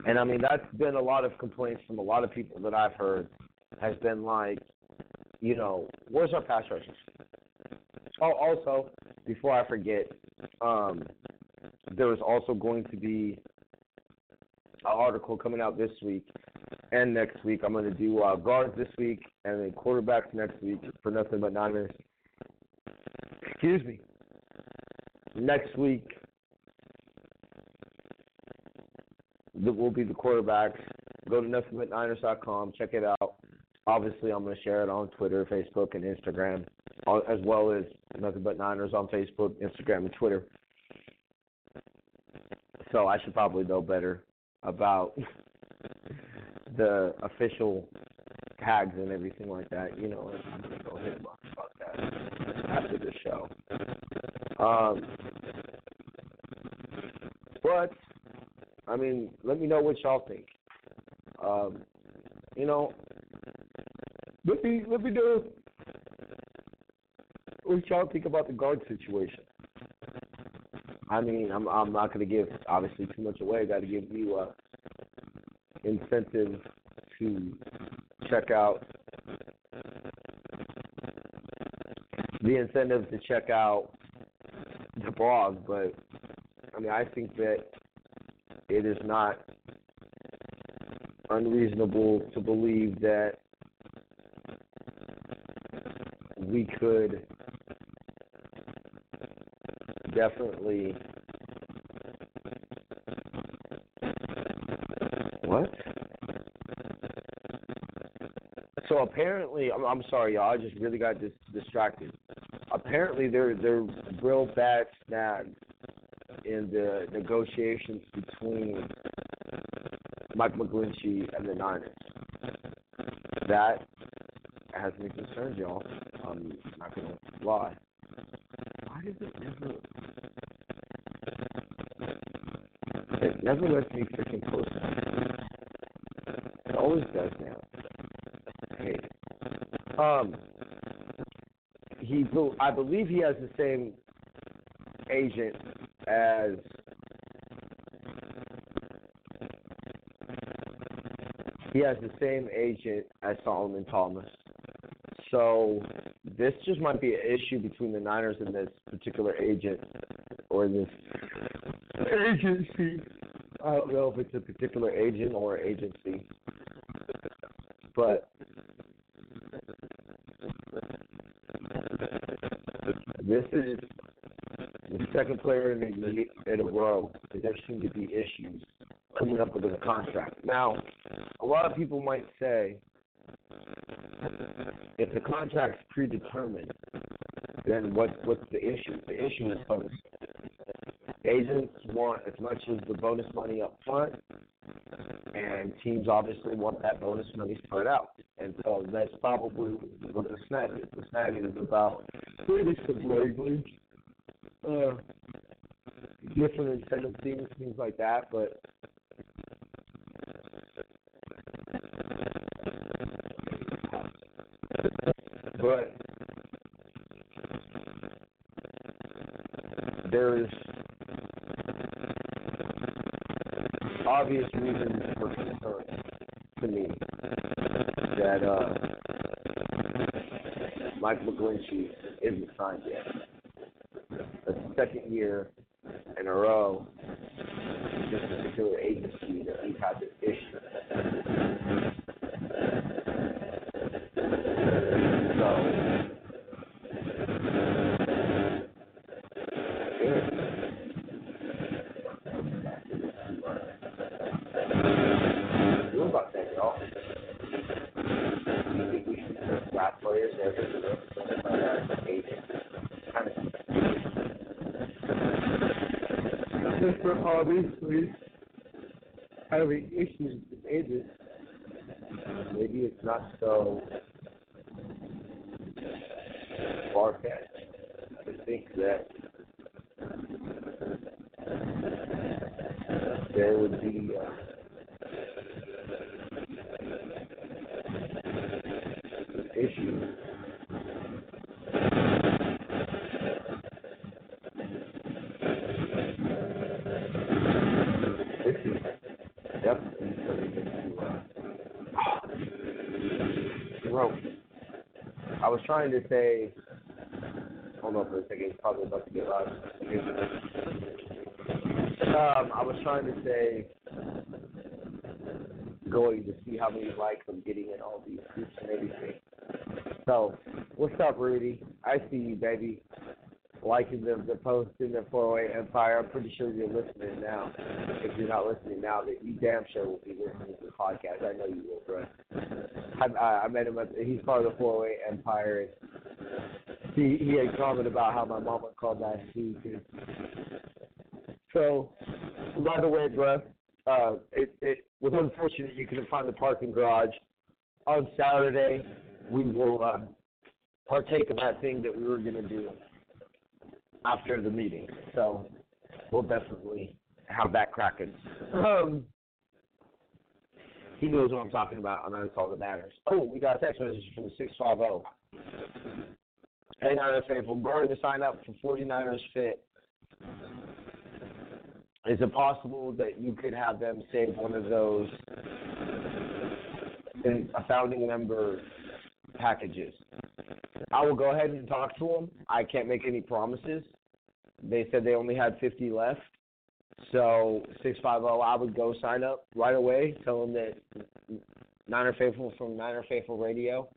Speaker 1: And I mean, that's been a lot of complaints from a lot of people that I've heard, has been like, you know, where's our pass rushers? Oh, also, before I forget, um, there is also going to be an article coming out this week and next week. I'm going to do uh, guards this week and then quarterbacks next week for nothing but Niners. Excuse me. Next week will be the quarterbacks. Go to nothingbutniners.com. Check it out. Obviously, I'm going to share it on Twitter, Facebook, and Instagram, as well as Nothing But Niners on Facebook, Instagram, and Twitter. So I should probably know better about the official tags and everything like that. You know, I'm going to go hit about that after the show. Um, but I mean, let me know what y'all think. Um, you know, let me let me know what y'all think about the guard situation. I mean, I'm I'm not to give obviously too much away. Got to give you a incentive to check out the incentive to check out the blog, but I mean, I think that it is not unreasonable to believe that we could definitely what? So apparently, I'm, I'm sorry, y'all. I just really got dis- distracted. Apparently, there there real bad snags in the negotiations between Mike McGlinchey and the Niners. That has me concerned, y'all. I'm not gonna lie. Why does it never? It never lets me freaking post it. Always does now. Hey. Um. He, I believe he has the same agent as he has the same agent as Solomon Thomas. So this just might be an issue between the Niners and this particular agent or this agency. I don't know if it's a particular agent or agency, but this is the second player in the in a row that there seem to be issues coming up with a contract. Now, a lot of people might say if the contract's predetermined, then what what's the issue? The issue is bonus. Agents want as much as the bonus money up front, and teams obviously want that bonus money spread out. And so that's probably what the snag is. The snag is about some language, uh, different incentive things, things like that. But obvious reasons for concern to me that uh, Mike McGlinchey isn't signed yet. The second year in a row, this particular agency that we've had this issue. Obviously having issues with agents. maybe it's not so far fetched to think that there would be uh, issues issues definitely something to uh, Bro, I was trying to say. Hold on for a second. It's probably about to get loud. Um, I was trying to say, going to see how many likes I'm getting in all these groups and everything. So, what's up, Rudy? I see you, baby. Liking the the post in the 408 Empire. I'm pretty sure you're listening now. If you're not listening now, then you damn sure will be listening to the podcast. I know you will, bro. I, I, met him at he's part of the 408 Empire. And he he had commented about how my mama called last week. And so, by the way, bro, uh, it it was unfortunate you couldn't find the parking garage on Saturday. We will uh, partake of that thing that we were gonna do after the meeting. So we'll definitely have that cracking. Um, he knows what I'm talking about, I call the matters. Oh, we got a text message from the 650. Hey, Niners faithful, burn to sign up for 49ers Fit. Is it possible that you could have them save one of those in a founding member packages? I will go ahead and talk to them. I can't make any promises. They said they only had 50 left. So 650, I would go sign up right away. Tell them that Niner Faithful from Niner Faithful Radio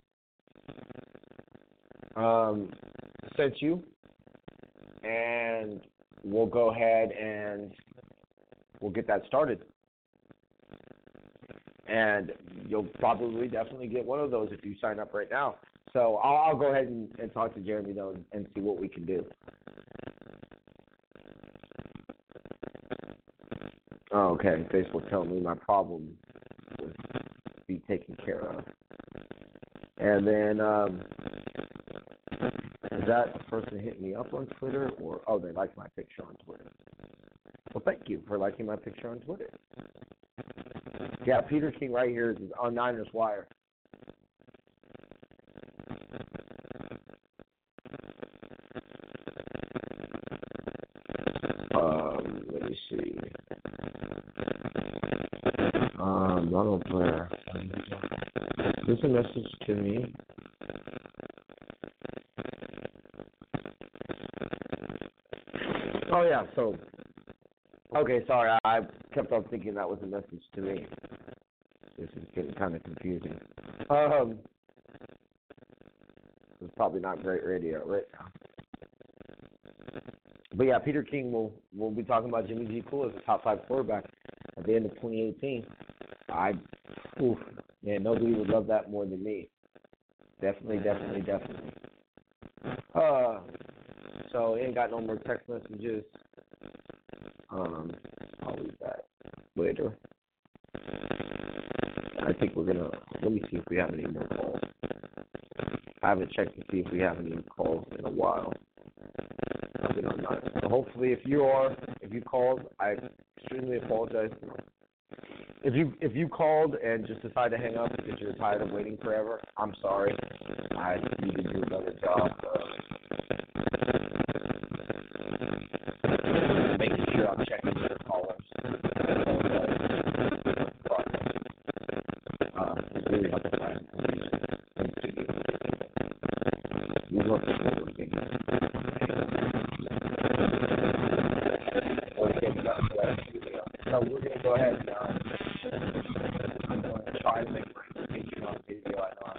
Speaker 1: um, sent you, and we'll go ahead and we'll get that started. And you'll probably definitely get one of those if you sign up right now. So I'll, I'll go ahead and, and talk to Jeremy though and, see what we can do. Oh, okay. Facebook telling me my problem will be taken care of. And then um is that the person hitting me up on Twitter or oh they like my picture on Twitter. Well thank you for liking my picture on Twitter. Yeah, Peter King right here is on Niners Wire. Um, let me see. Um, Ronald Blair. There's a message to me. Oh yeah, so okay, sorry, I I kept on thinking that was a message to me. This is getting kind of confusing. Um, it's probably not great radio right now. But yeah, Peter King will will be talking about Jimmy GQ as a top five quarterback at the end of 2018. I, oof, man, nobody would love that more than me. Definitely, definitely, definitely. Uh, so ain't got no more text messages. Um, I'll leave that later. I think we're gonna let me see if we have any more calls. I haven't checked to see if we have any calls in a while. So hopefully, if you are, if you called, I extremely apologize. If you if you called and just decided to hang up because you're tired of waiting forever, I'm sorry. I need to do a better job of making sure I'm checking your callers. Um, it's really helpful. Thank you. We look at what we're getting. So we're going to go ahead and uh, I'm going to try to make a presentation on video. I know I'm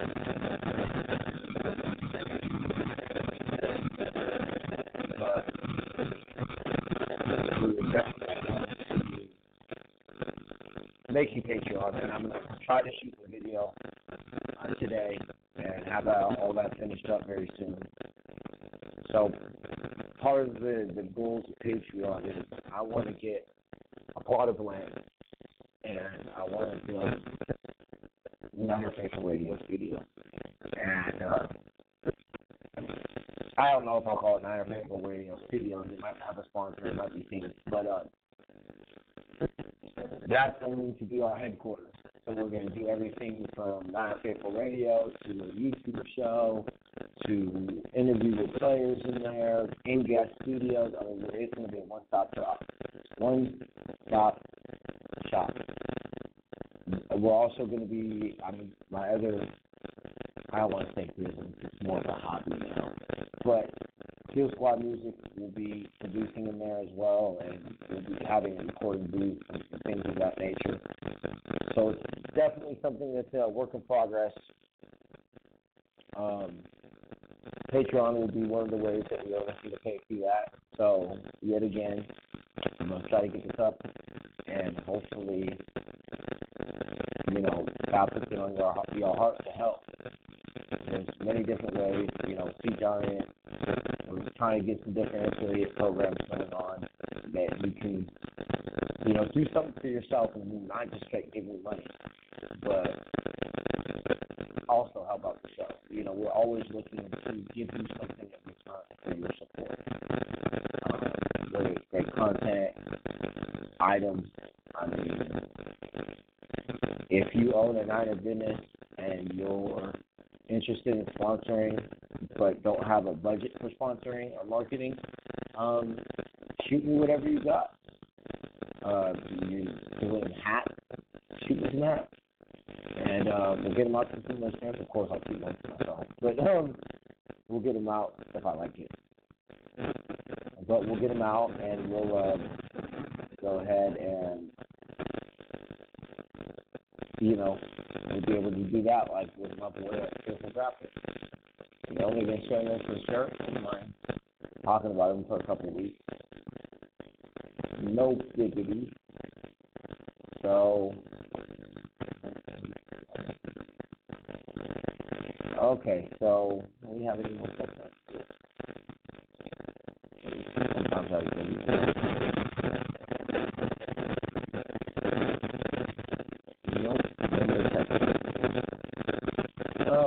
Speaker 1: but we will definitely make you Patreon, and I'm going to try to shoot the video uh, today and have uh, all that finished up very soon. So part of the, the goals of Patreon is I want to get a plot of land and I want to build Niner Faithful Radio Studio. And uh, I don't know if I'll call it Niner Faithful Radio Studio. It might have a sponsor, it might be things, but uh, that's going to be our headquarters. So we're going to do everything from Niner Faithful Radio to a YouTube show to interview with players in there, in guest studios. I mean, it's going to be a one-stop shop. One-stop shop. We're also going to be, I mean, my other, I don't want to say business, it's more of a hobby now, but Kill Squad Music will be producing in there as well, and we'll be having a recording booth and, things of that nature. So it's definitely something that's a work in progress. Um, Patreon will be one of the ways that we are looking to pay for that. So yet again, I'm gonna try to get this up, and hopefully, you know, God puts it on your your heart to help. There's many different ways, you know, SeatGiant. We're trying to get some different affiliate programs going on that you can, you know, do something for yourself and not just get giving money, but also help out the show. You know, we're always looking to give you something in return for your support. Um, it's great content, items. I mean, if you own a Niner business and you're interested in sponsoring but don't have a budget for sponsoring or marketing, um, shoot me whatever you got. Uh, you're doing hats, shoot me some hats. And uh, we'll get them out to some listeners. Of course, I'll keep for myself. But um, we'll get them out if I like it. But we'll get them out and we'll uh, go ahead and, you know, we'll be able to do that like with my boy at Fearful Graphics. He's only been showing us for and mine, talking about him for a couple of weeks. No diggity. So, okay, so we have any more questions? Sometimes I can. Nope. All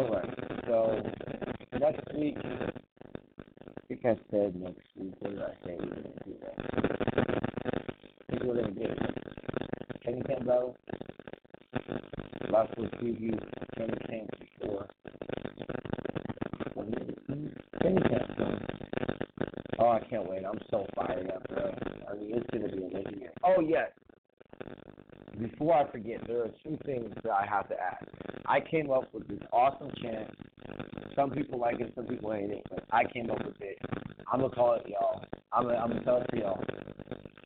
Speaker 1: right. So next week, I said next week. I? We were gonna. Last week preview Kenny Camp before. Kenny Camp. Oh, I can't wait. I'm so fired up, bro. I mean, it's gonna be amazing. Oh yes. Forget, there are two things that I have to add. I came up with this awesome chant. Some people like it, some people hate it, but I came up with it. I'm gonna call it y'all. I'm gonna, I'm gonna tell it to y'all.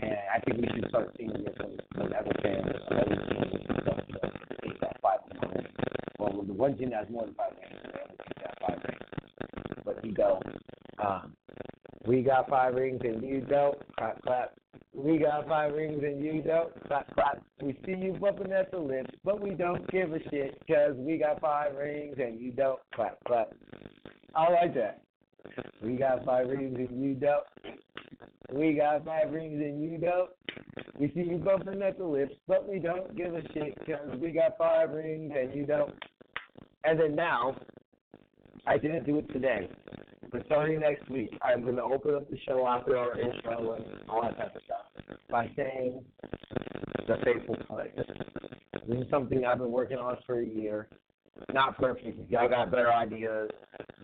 Speaker 1: And I think we should start singing it when, whenever fans of every team and stuff. You take that five names. Well, the one team that has more than five names, they only take that five names. But you go. Um, we got five rings and you don't. Clap, clap. We got five rings and you don't. Clap, clap. We see you bumping at the lips, but we don't give a shit because we got five rings and you don't. Clap, clap. I like that. We got five rings and you don't. We got five rings and you don't. We see you bumping at the lips, but we don't give a shit because we got five rings and you don't. And then now, I didn't do it today. But starting next week, I'm going to open up the show after our intro and all that type of stuff by saying the faithful place. This is something I've been working on for a year. Not perfect. If y'all got better ideas,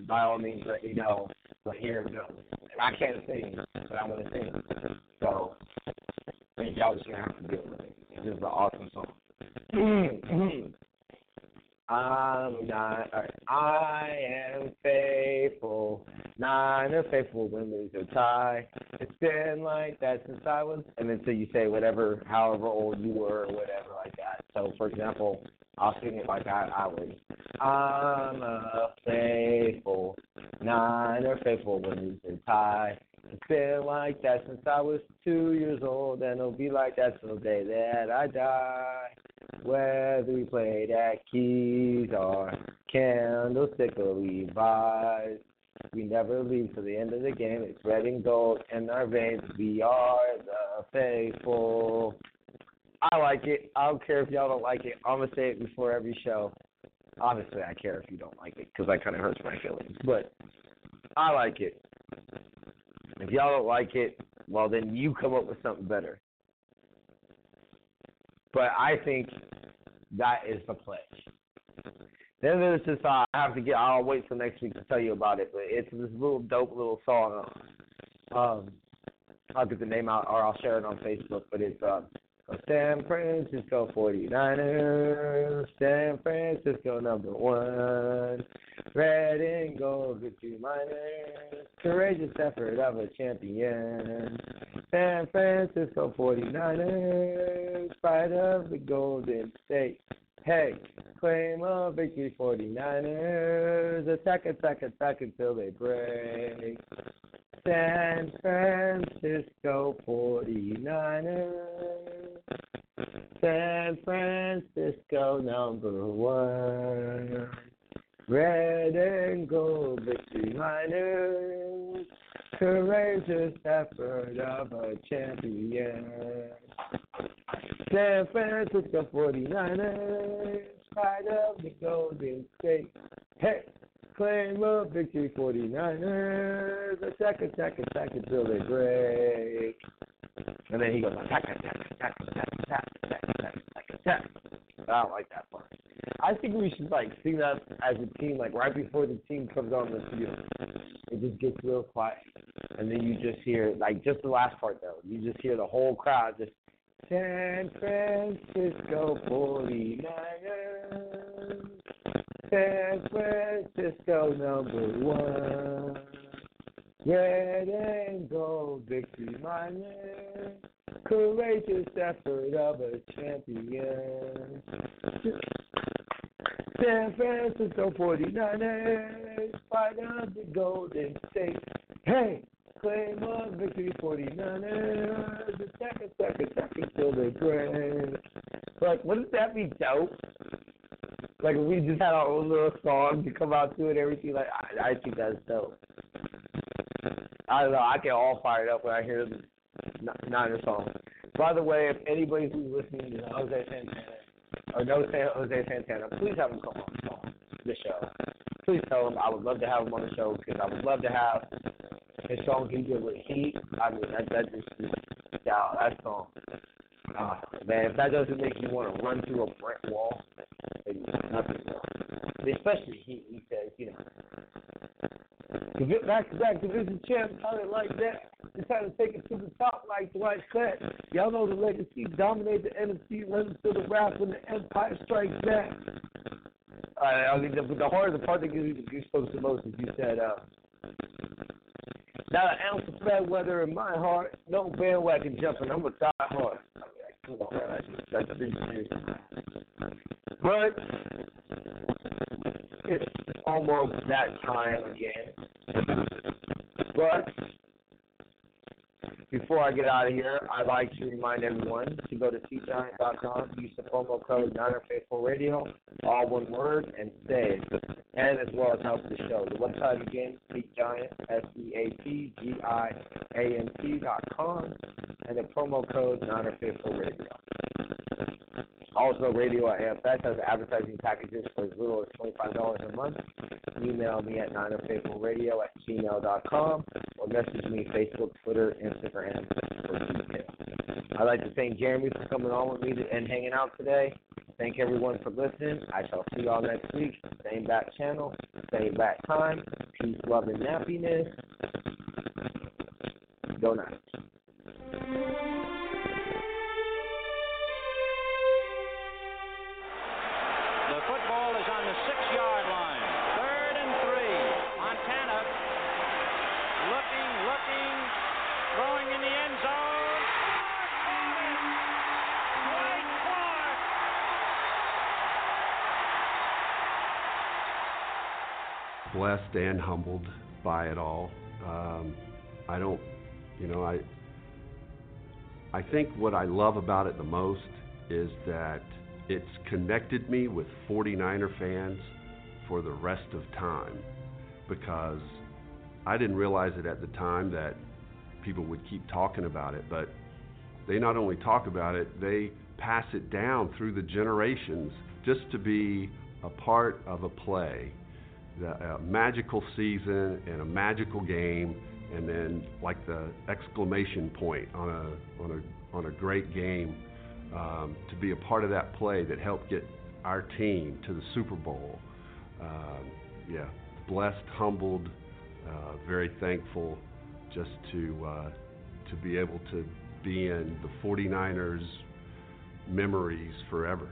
Speaker 1: by all means let me know. But here it goes. I can't sing, but I'm going to sing. So, I think y'all just going to have to deal with it. This is an awesome song. I'm not. I am faithful. Niner faithful when there's a tie. It's been like that since I was. And then so you say whatever, however old you were, or whatever like that. So for example, I'll sing it like I, I was. I'm a faithful. Niner faithful when there's a tie. Been like that since I was two years old, and it'll be like that till the day that I die. Whether we play that Kezar or candlestick or Levi's, we never leave till the end of the game. It's red and gold in our veins. We are the faithful. I like it. I don't care if y'all don't like it. I'm gonna say it before every show. Obviously, I care if you don't like it because that kind of hurts my feelings. But I like it. If y'all don't like it, well, then you come up with something better. But I think that is the play. Then there's this. Uh, I have to get. I'll wait till next week to tell you about it. But it's this little dope little song. Um, I'll get the name out, or I'll share it on Facebook. But it's uh, San Francisco 49ers, San Francisco number one. Red and gold victory miners, courageous effort of a champion. San Francisco 49ers, fight of the Golden State. Hey, claim a victory 49ers, attack, attack, attack until they break. San Francisco 49ers. San Francisco number one. Red and gold victory miners. Courageous effort of a champion. San Francisco 49ers. Fight of the Golden State. Hey! Claim a victory 49ers. Attack, attack, attack until they break. And then he goes, attack. I don't like that part. I think we should like sing that as a team, like right before the team comes on the field. It just gets real quiet, and then you just hear like just the last part though. You just hear the whole crowd just San Francisco 49ers. San Francisco number one. Red and gold victory minor. Courageous effort of a champion. San Francisco 49ers. Fight of the Golden State. Hey! Claim a victory 49ers. Attack, attack, attack until they break. Like, wouldn't that be dope? Like if we just had our own little song to come out to it, everything. Like I, I think that's dope. I don't know. I get all fired up when I hear the Niner song. By the way, if anybody who's listening to Jose Santana or knows Jose Santana, please have him come on the show. Please tell him I would love to have him on the show because I would love to have his song give you a heat. I mean that that just, just yeah, that song. Uh, man, if that doesn't make you want to run through a brick wall, then nothing will. Especially he, he says, you know, back to back division champs, how they like that. They're trying to take it to the top like Dwight said. Y'all know the legacy dominate the NFC, run to the wrath when the Empire strikes back. Uh, I mean, the, the hardest part that gives you the goosebumps the most is you said, uh, not an ounce of bad weather in my heart, no bandwagon jumping. I'm a die hard. That's, that's serious. But it's almost that time again. But before I get out of here, I'd like to remind everyone to go to seatgiant.com, use the promo code NinerFaithfulRadio, oh all one word, and save. And as well as help the show. The website again, SeatGiant, S-E-A-T-G-I-A-N-T dot com, and the promo code NinerFaithfulRadio. Oh also, Radio AFS has advertising packages for as little as $25 a month. Email me at ninerfaithfulradio oh at gmail.com or message me Facebook, Twitter, Instagram for. I'd like to thank Jeremy for coming on with me and hanging out today. Thank everyone for listening. I shall see y'all next week. Same back channel, same back time. Peace, love, and happiness. Go Niners.
Speaker 8: Blessed and humbled by it all. Um, I don't, you know, I. I think what I love about it the most is that it's connected me with 49er fans for the rest of time because I didn't realize it at the time that people would keep talking about it, but they not only talk about it, they pass it down through the generations just to be a part of a play, a magical season and a magical game, and then like the exclamation point on a on a on a great game, um, to be a part of that play that helped get our team to the Super Bowl. Um, yeah, blessed, humbled, uh, very thankful just to uh, to be able to be in the 49ers memories forever.